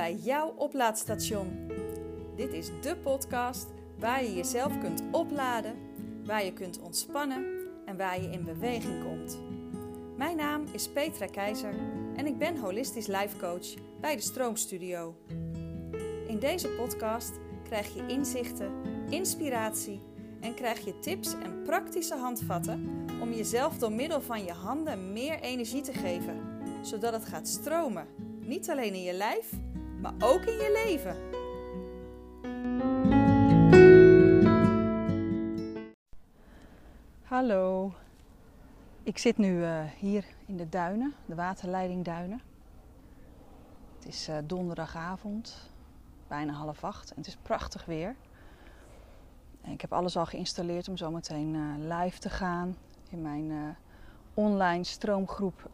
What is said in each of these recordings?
bij jouw oplaadstation. Dit is de podcast waar je jezelf kunt opladen, waar je kunt ontspannen en waar je in beweging komt. Mijn naam is Petra Keizer en ik ben holistisch life coach bij de Stroomstudio. In deze podcast krijg je inzichten, inspiratie en krijg je tips en praktische handvatten om jezelf door middel van je handen meer energie te geven, zodat het gaat stromen. Niet alleen in je lijf, maar ook in je leven. Hallo, ik zit nu uh, hier in de duinen, de waterleidingduinen. Het is uh, donderdagavond, bijna half acht en het is prachtig weer. En ik heb alles al geïnstalleerd om zometeen uh, live te gaan in mijn online stroomgroep,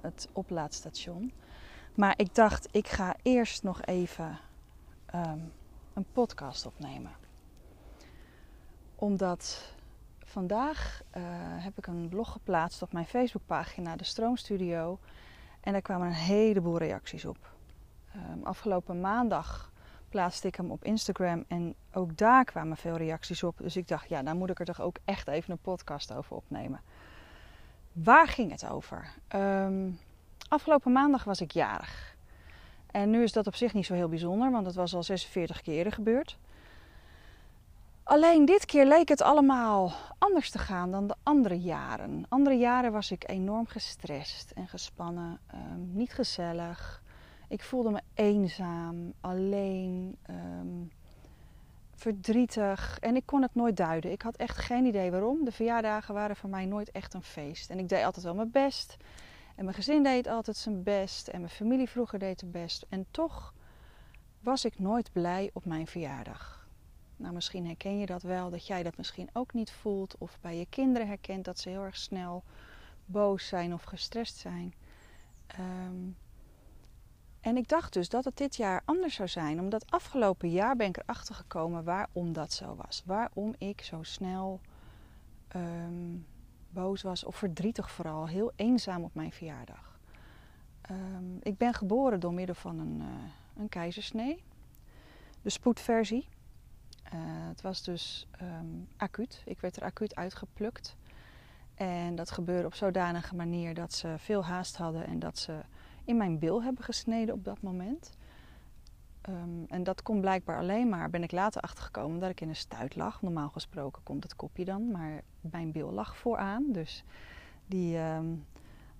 het oplaadstation. Maar ik dacht, ik ga eerst nog even um, een podcast opnemen. Omdat vandaag uh, heb ik een blog geplaatst op mijn Facebookpagina, de Stroomstudio. En daar kwamen een heleboel reacties op. Um, afgelopen maandag plaatste ik hem op Instagram en ook daar kwamen veel reacties op. Dus ik dacht, ja, dan moet ik er toch ook echt even een podcast over opnemen. Waar ging het over? Um, afgelopen maandag was ik jarig. En nu is dat op zich niet zo heel bijzonder, want het was al 46 keren gebeurd. Alleen dit keer leek het allemaal anders te gaan dan de andere jaren. Andere jaren was ik enorm gestrest en gespannen, um, niet gezellig. Ik voelde me eenzaam, alleen, um, verdrietig en ik kon het nooit duiden. Ik had echt geen idee waarom. De verjaardagen waren voor mij nooit echt een feest. En ik deed altijd wel mijn best. En mijn gezin deed altijd zijn best. En mijn familie vroeger deed het best. En toch was ik nooit blij op mijn verjaardag. Nou, misschien herken je dat wel, dat jij dat misschien ook niet voelt. Of bij je kinderen herkent dat ze heel erg snel boos zijn of gestrest zijn. Um, en ik dacht dus dat het dit jaar anders zou zijn. Omdat afgelopen jaar ben ik erachter gekomen waarom dat zo was. Waarom ik zo snel um, boos was of verdrietig vooral. Heel eenzaam op mijn verjaardag. Um, ik ben geboren door middel van een, uh, een keizersnee. De spoedversie. Uh, het was dus um, acuut. Ik werd er acuut uitgeplukt. En dat gebeurde op zodanige manier dat ze veel haast hadden en dat ze in mijn bil hebben gesneden op dat moment. Um, en dat kon blijkbaar alleen maar, ben ik later achtergekomen, dat ik in een stuit lag. Normaal gesproken komt het kopje dan, maar mijn bil lag vooraan. Dus die um,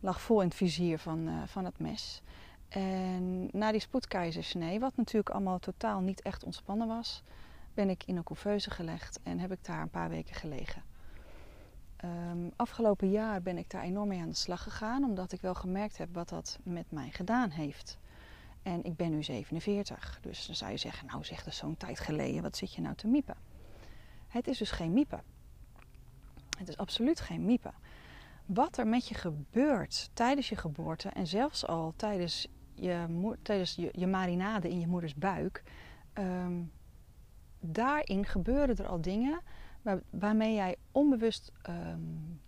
lag vol in het vizier van, uh, van het mes. En na die spoedkeizersnee, wat natuurlijk allemaal totaal niet echt ontspannen was, ben ik in een couveuse gelegd en heb ik daar een paar weken gelegen. Um, afgelopen jaar ben ik daar enorm mee aan de slag gegaan, omdat ik wel gemerkt heb wat dat met mij gedaan heeft. En ik ben nu 47, dus dan zou je zeggen, nou zeg, dat zo'n tijd geleden, wat zit je nou te miepen? Het is dus geen miepen. Het is absoluut geen miepen. Wat er met je gebeurt tijdens je geboorte en zelfs al tijdens je, tijdens je, je marinade in je moeders buik, um, daarin gebeuren er al dingen waar, waarmee jij onbewust um,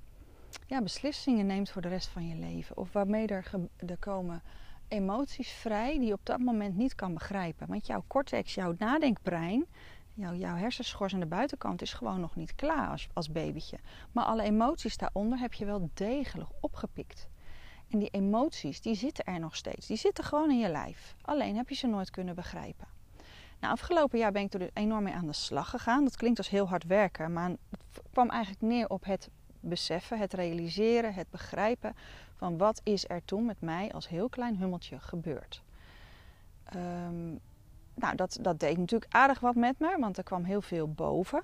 ja, beslissingen neemt voor de rest van je leven. Of waarmee er, er komen emoties vrij die je op dat moment niet kan begrijpen. Want jouw cortex, jouw nadenkbrein, jouw, jouw hersenschors aan de buitenkant is gewoon nog niet klaar als, als babytje. Maar alle emoties daaronder heb je wel degelijk opgepikt. En die emoties, die zitten er nog steeds. Die zitten gewoon in je lijf. Alleen heb je ze nooit kunnen begrijpen. Nou, afgelopen jaar ben ik er enorm mee aan de slag gegaan. Dat klinkt als heel hard werken, maar het kwam eigenlijk neer op het beseffen, het realiseren, het begrijpen van wat is er toen met mij als heel klein hummeltje gebeurd. Um, nou, dat, dat deed natuurlijk aardig wat met me, want er kwam heel veel boven.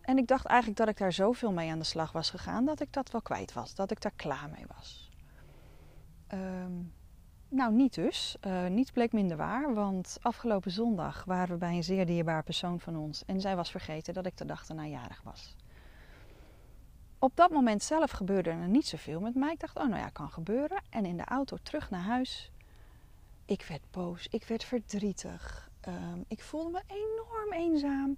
En ik dacht eigenlijk dat ik daar zoveel mee aan de slag was gegaan dat ik dat wel kwijt was, dat ik daar klaar mee was. Um, nou, niet dus. Uh, niets bleek minder waar, want afgelopen zondag waren we bij een zeer dierbaar persoon van ons en zij was vergeten dat ik de dag erna jarig was. Op dat moment zelf gebeurde er niet zoveel met mij. Ik dacht, oh nou ja, kan gebeuren. En in de auto terug naar huis, ik werd boos, ik werd verdrietig. Um, ik voelde me enorm eenzaam.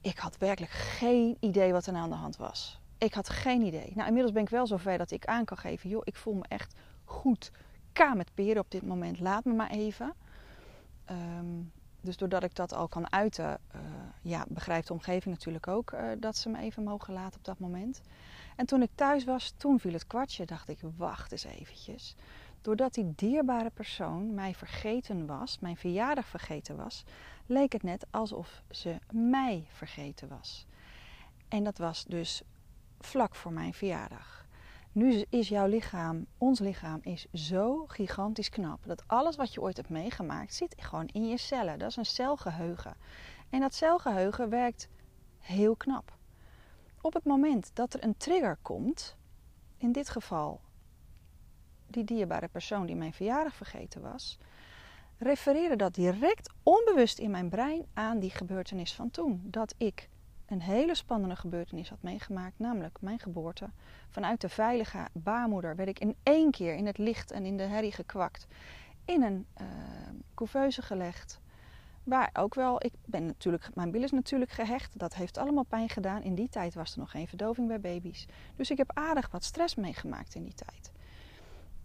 Ik had werkelijk geen idee wat er aan de hand was. Ik had geen idee. Nou, inmiddels ben ik wel zover dat ik aan kan geven, joh, ik voel me echt goed. K met peren op dit moment, laat me maar even. ehm, dus doordat ik dat al kan uiten, uh, ja, begrijpt de omgeving natuurlijk ook uh, dat ze me even mogen laten op dat moment. En toen ik thuis was, toen viel het kwartje. Dacht ik, wacht eens eventjes. Doordat die dierbare persoon mij vergeten was, mijn verjaardag vergeten was, leek het net alsof ze mij vergeten was. En dat was dus vlak voor mijn verjaardag. Nu is jouw lichaam, ons lichaam, is zo gigantisch knap dat alles wat je ooit hebt meegemaakt zit gewoon in je cellen. Dat is een celgeheugen. En dat celgeheugen werkt heel knap. Op het moment dat er een trigger komt, in dit geval die dierbare persoon die mijn verjaardag vergeten was, refereerde dat direct onbewust in mijn brein aan die gebeurtenis van toen. Dat ik een hele spannende gebeurtenis had meegemaakt, namelijk mijn geboorte. Vanuit de veilige baarmoeder werd ik in één keer in het licht en in de herrie gekwakt. In een uh, couveuse gelegd. Waar ook wel, ik ben natuurlijk, mijn bil is natuurlijk gehecht. Dat heeft allemaal pijn gedaan. In die tijd was er nog geen verdoving bij baby's. Dus ik heb aardig wat stress meegemaakt in die tijd.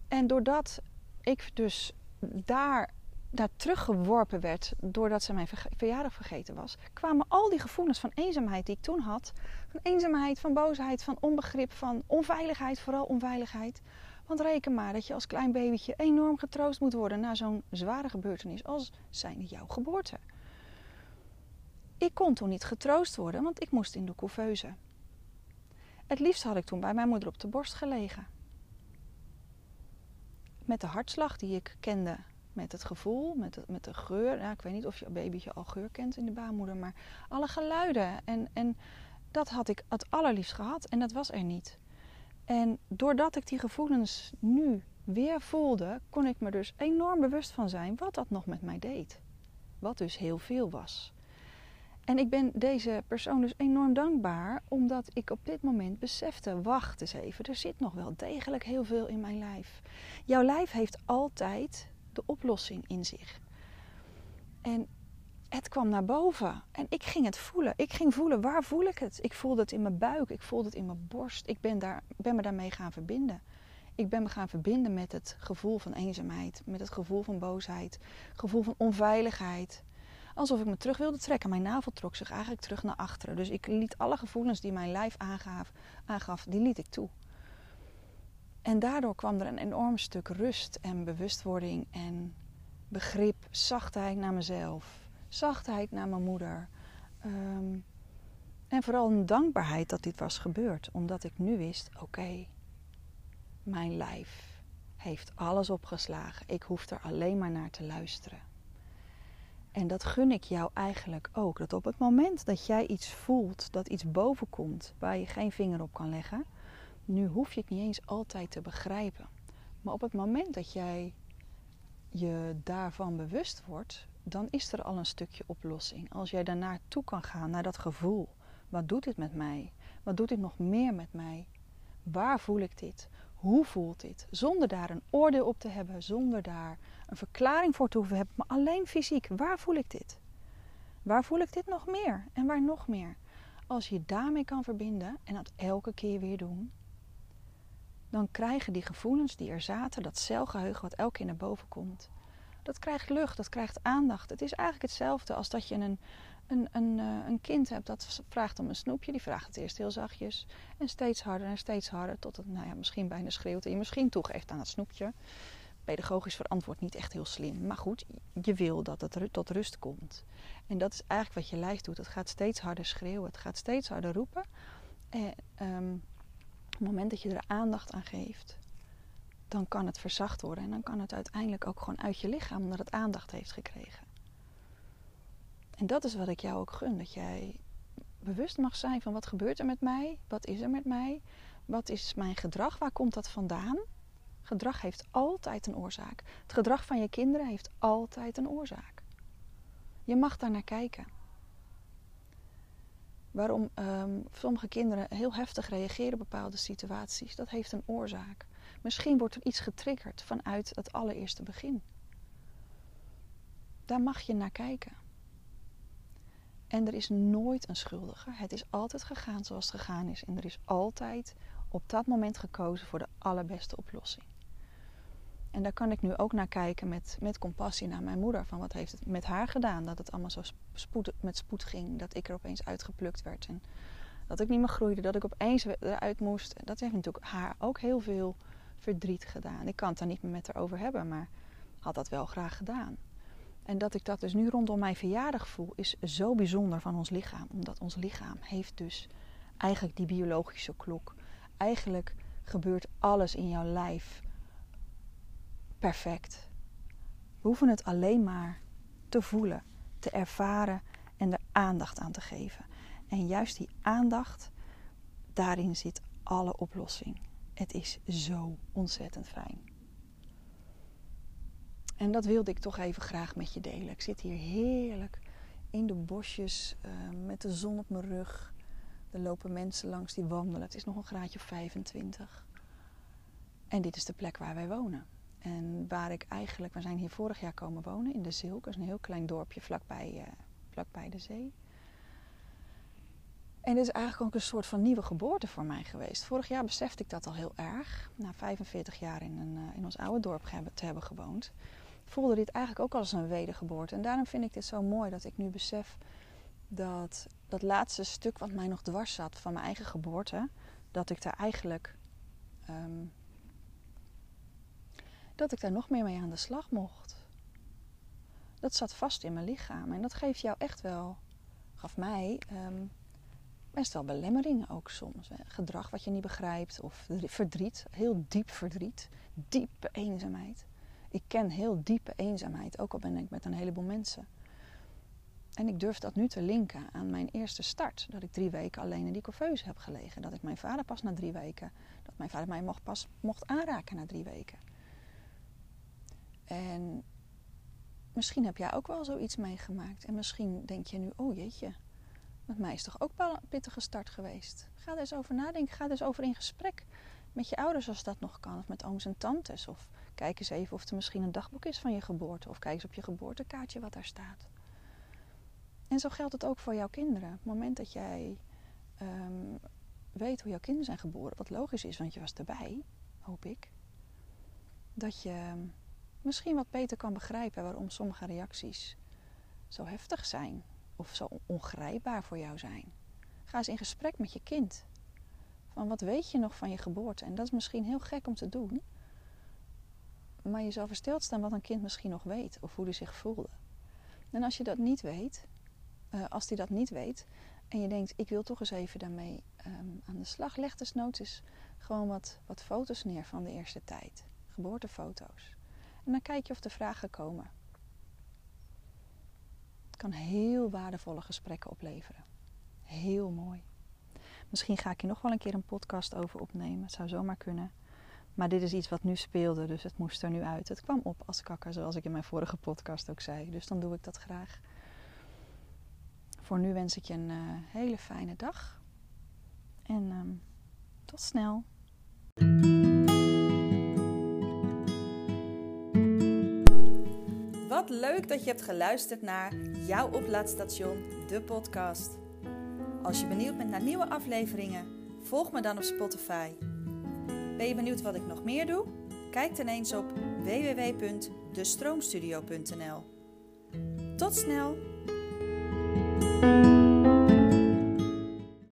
En doordat ik dus daar daar teruggeworpen werd doordat ze mijn verjaardag vergeten was, kwamen al die gevoelens van eenzaamheid die ik toen had, van eenzaamheid, van boosheid, van onbegrip, van onveiligheid, vooral onveiligheid. Want reken maar dat je als klein babytje enorm getroost moet worden na zo'n zware gebeurtenis als zijnde jouw geboorte. Ik kon toen niet getroost worden, want ik moest in de couveuse. Het liefst had ik toen bij mijn moeder op de borst gelegen. Met de hartslag die ik kende met het gevoel, met de, met de geur. Ja, ik weet niet of je babytje al geur kent in de baarmoeder, maar alle geluiden. En, en dat had ik het allerliefst gehad en dat was er niet. En doordat ik die gevoelens nu weer voelde, kon ik me dus enorm bewust van zijn wat dat nog met mij deed. Wat dus heel veel was. En ik ben deze persoon dus enorm dankbaar, omdat ik op dit moment besefte: wacht eens even, er zit nog wel degelijk heel veel in mijn lijf. Jouw lijf heeft altijd de oplossing in zich. En het kwam naar boven en ik ging het voelen. Ik ging voelen, waar voel ik het? Ik voelde het in mijn buik, ik voelde het in mijn borst. Ik ben, daar, ben me daarmee gaan verbinden. Ik ben me gaan verbinden met het gevoel van eenzaamheid, met het gevoel van boosheid, gevoel van onveiligheid. Alsof ik me terug wilde trekken. Mijn navel trok zich eigenlijk terug naar achteren. Dus ik liet alle gevoelens die mijn lijf aangaf, aangaf die liet ik toe. En daardoor kwam er een enorm stuk rust en bewustwording en begrip, zachtheid naar mezelf, zachtheid naar mijn moeder. Ehm, en vooral een dankbaarheid dat dit was gebeurd, omdat ik nu wist: oké, mijn lijf heeft alles opgeslagen. Ik hoef er alleen maar naar te luisteren. En dat gun ik jou eigenlijk ook. Dat op het moment dat jij iets voelt, dat iets bovenkomt waar je geen vinger op kan leggen, nu hoef je het niet eens altijd te begrijpen. Maar op het moment dat jij je daarvan bewust wordt, dan is er al een stukje oplossing. Als jij daarnaar toe kan gaan, naar dat gevoel. Wat doet dit met mij? Wat doet dit nog meer met mij? Waar voel ik dit? Hoe voelt dit? Zonder daar een oordeel op te hebben, zonder daar een verklaring voor te hoeven hebben, maar alleen fysiek. Waar voel ik dit? Waar voel ik dit nog meer? En waar nog meer? Als je daarmee kan verbinden en dat elke keer weer doen, dan krijgen die gevoelens die er zaten, dat celgeheugen wat elke keer naar boven komt, dat krijgt lucht, dat krijgt aandacht. Het is eigenlijk hetzelfde als dat je een, een, een, eh, een kind hebt dat vraagt om een snoepje. Die vraagt het eerst heel zachtjes en steeds harder en steeds harder, tot het nou ja, misschien bijna schreeuwt en je misschien toegeeft aan het snoepje. Pedagogisch verantwoord niet echt heel slim. Maar goed, je wil dat het tot rust komt. En dat is eigenlijk wat je lijf doet. Het gaat steeds harder schreeuwen, het gaat steeds harder roepen. En, um, op het moment dat je er aandacht aan geeft, dan kan het verzacht worden. En dan kan het uiteindelijk ook gewoon uit je lichaam, omdat het aandacht heeft gekregen. En dat is wat ik jou ook gun. Dat jij bewust mag zijn van wat gebeurt er met mij? Wat is er met mij? Wat is mijn gedrag? Waar komt dat vandaan? Gedrag heeft altijd een oorzaak. Het gedrag van je kinderen heeft altijd een oorzaak. Je mag daar naar kijken waarom um, sommige kinderen heel heftig reageren op bepaalde situaties. Dat heeft een oorzaak. Misschien wordt er iets getriggerd vanuit het allereerste begin. Daar mag je naar kijken. En er is nooit een schuldige. Het is altijd gegaan zoals het gegaan is. En er is altijd op dat moment gekozen voor de allerbeste oplossing. En daar kan ik nu ook naar kijken met, met compassie naar mijn moeder. Van wat heeft het met haar gedaan? Dat het allemaal zo spoed, met spoed ging. Dat ik er opeens uitgeplukt werd. En dat ik niet meer groeide. Dat ik opeens eruit moest. Dat heeft natuurlijk haar ook heel veel verdriet gedaan. Ik kan het daar niet meer met haar over hebben. Maar had dat wel graag gedaan. En dat ik dat dus nu rondom mijn verjaardag voel, is zo bijzonder van ons lichaam. Omdat ons lichaam heeft dus eigenlijk die biologische klok. Eigenlijk gebeurt alles in jouw lijf perfect. We hoeven het alleen maar te voelen, te ervaren en er aandacht aan te geven. En juist die aandacht, daarin zit alle oplossing. Het is zo ontzettend fijn. En dat wilde ik toch even graag met je delen. Ik zit hier heerlijk in de bosjes uh, met de zon op mijn rug. Er lopen mensen langs die wandelen. Het is nog een graadje 25. En dit is de plek waar wij wonen. En waar ik eigenlijk, we zijn hier vorig jaar komen wonen in de Zilk. Dat is een heel klein dorpje vlakbij, uh, vlakbij de zee. En dit is eigenlijk ook een soort van nieuwe geboorte voor mij geweest. Vorig jaar besefte ik dat al heel erg. Na 45 jaar in, een, uh, in ons oude dorp te hebben gewoond voelde dit eigenlijk ook als een wedergeboorte. En daarom vind ik dit zo mooi dat ik nu besef dat dat laatste stuk wat mij nog dwars zat van mijn eigen geboorte, dat ik daar eigenlijk. Ehm, dat ik daar nog meer mee aan de slag mocht. Dat zat vast in mijn lichaam. En dat geeft jou echt wel, gaf mij um, best wel belemmeringen ook soms. Hè. Gedrag wat je niet begrijpt of verdriet, heel diep verdriet, diepe eenzaamheid. Ik ken heel diepe eenzaamheid, ook al ben ik met een heleboel mensen. En ik durf dat nu te linken aan mijn eerste start. Dat ik drie weken alleen in die couveuse heb gelegen. Dat ik mijn vader pas na drie weken, dat mijn vader mij mocht pas mocht aanraken na drie weken. En misschien heb jij ook wel zoiets meegemaakt. En misschien denk je nu, oh jeetje, met mij is toch ook wel een pittige start geweest. Ga er eens over nadenken. Ga er eens over in gesprek met je ouders als dat nog kan. Of met ooms en tantes. Of Kijk eens even of er misschien een dagboek is van je geboorte. Of kijk eens op je geboortekaartje wat daar staat. En zo geldt het ook voor jouw kinderen. Op het moment dat jij ehm, weet hoe jouw kinderen zijn geboren, wat logisch is, want je was erbij, hoop ik. Dat je misschien wat beter kan begrijpen waarom sommige reacties zo heftig zijn of zo ongrijpbaar voor jou zijn. Ga eens in gesprek met je kind. Van wat weet je nog van je geboorte? En dat is misschien heel gek om te doen. Maar je zal versteld staan wat een kind misschien nog weet of hoe hij zich voelde. En als je dat niet weet, uh, als hij dat niet weet en je denkt, ik wil toch eens even daarmee um, aan de slag, leg dus eens gewoon wat, wat foto's neer van de eerste tijd. Geboortefoto's. En dan kijk je of de vragen komen. Het kan heel waardevolle gesprekken opleveren. Heel mooi. Misschien ga ik hier nog wel een keer een podcast over opnemen. Het zou zomaar kunnen. Maar dit is iets wat nu speelde, dus het moest er nu uit. Het kwam op als kakker, zoals ik in mijn vorige podcast ook zei. Dus dan doe ik dat graag. Voor nu wens ik je een uh, hele fijne dag. En um, tot snel. Leuk dat je hebt geluisterd naar jouw oplaadstation, de podcast. Als je benieuwd bent naar nieuwe afleveringen, volg me dan op Spotify. Ben je benieuwd wat ik nog meer doe? Kijk dan eens op www.destroomstudio.nl. Tot snel!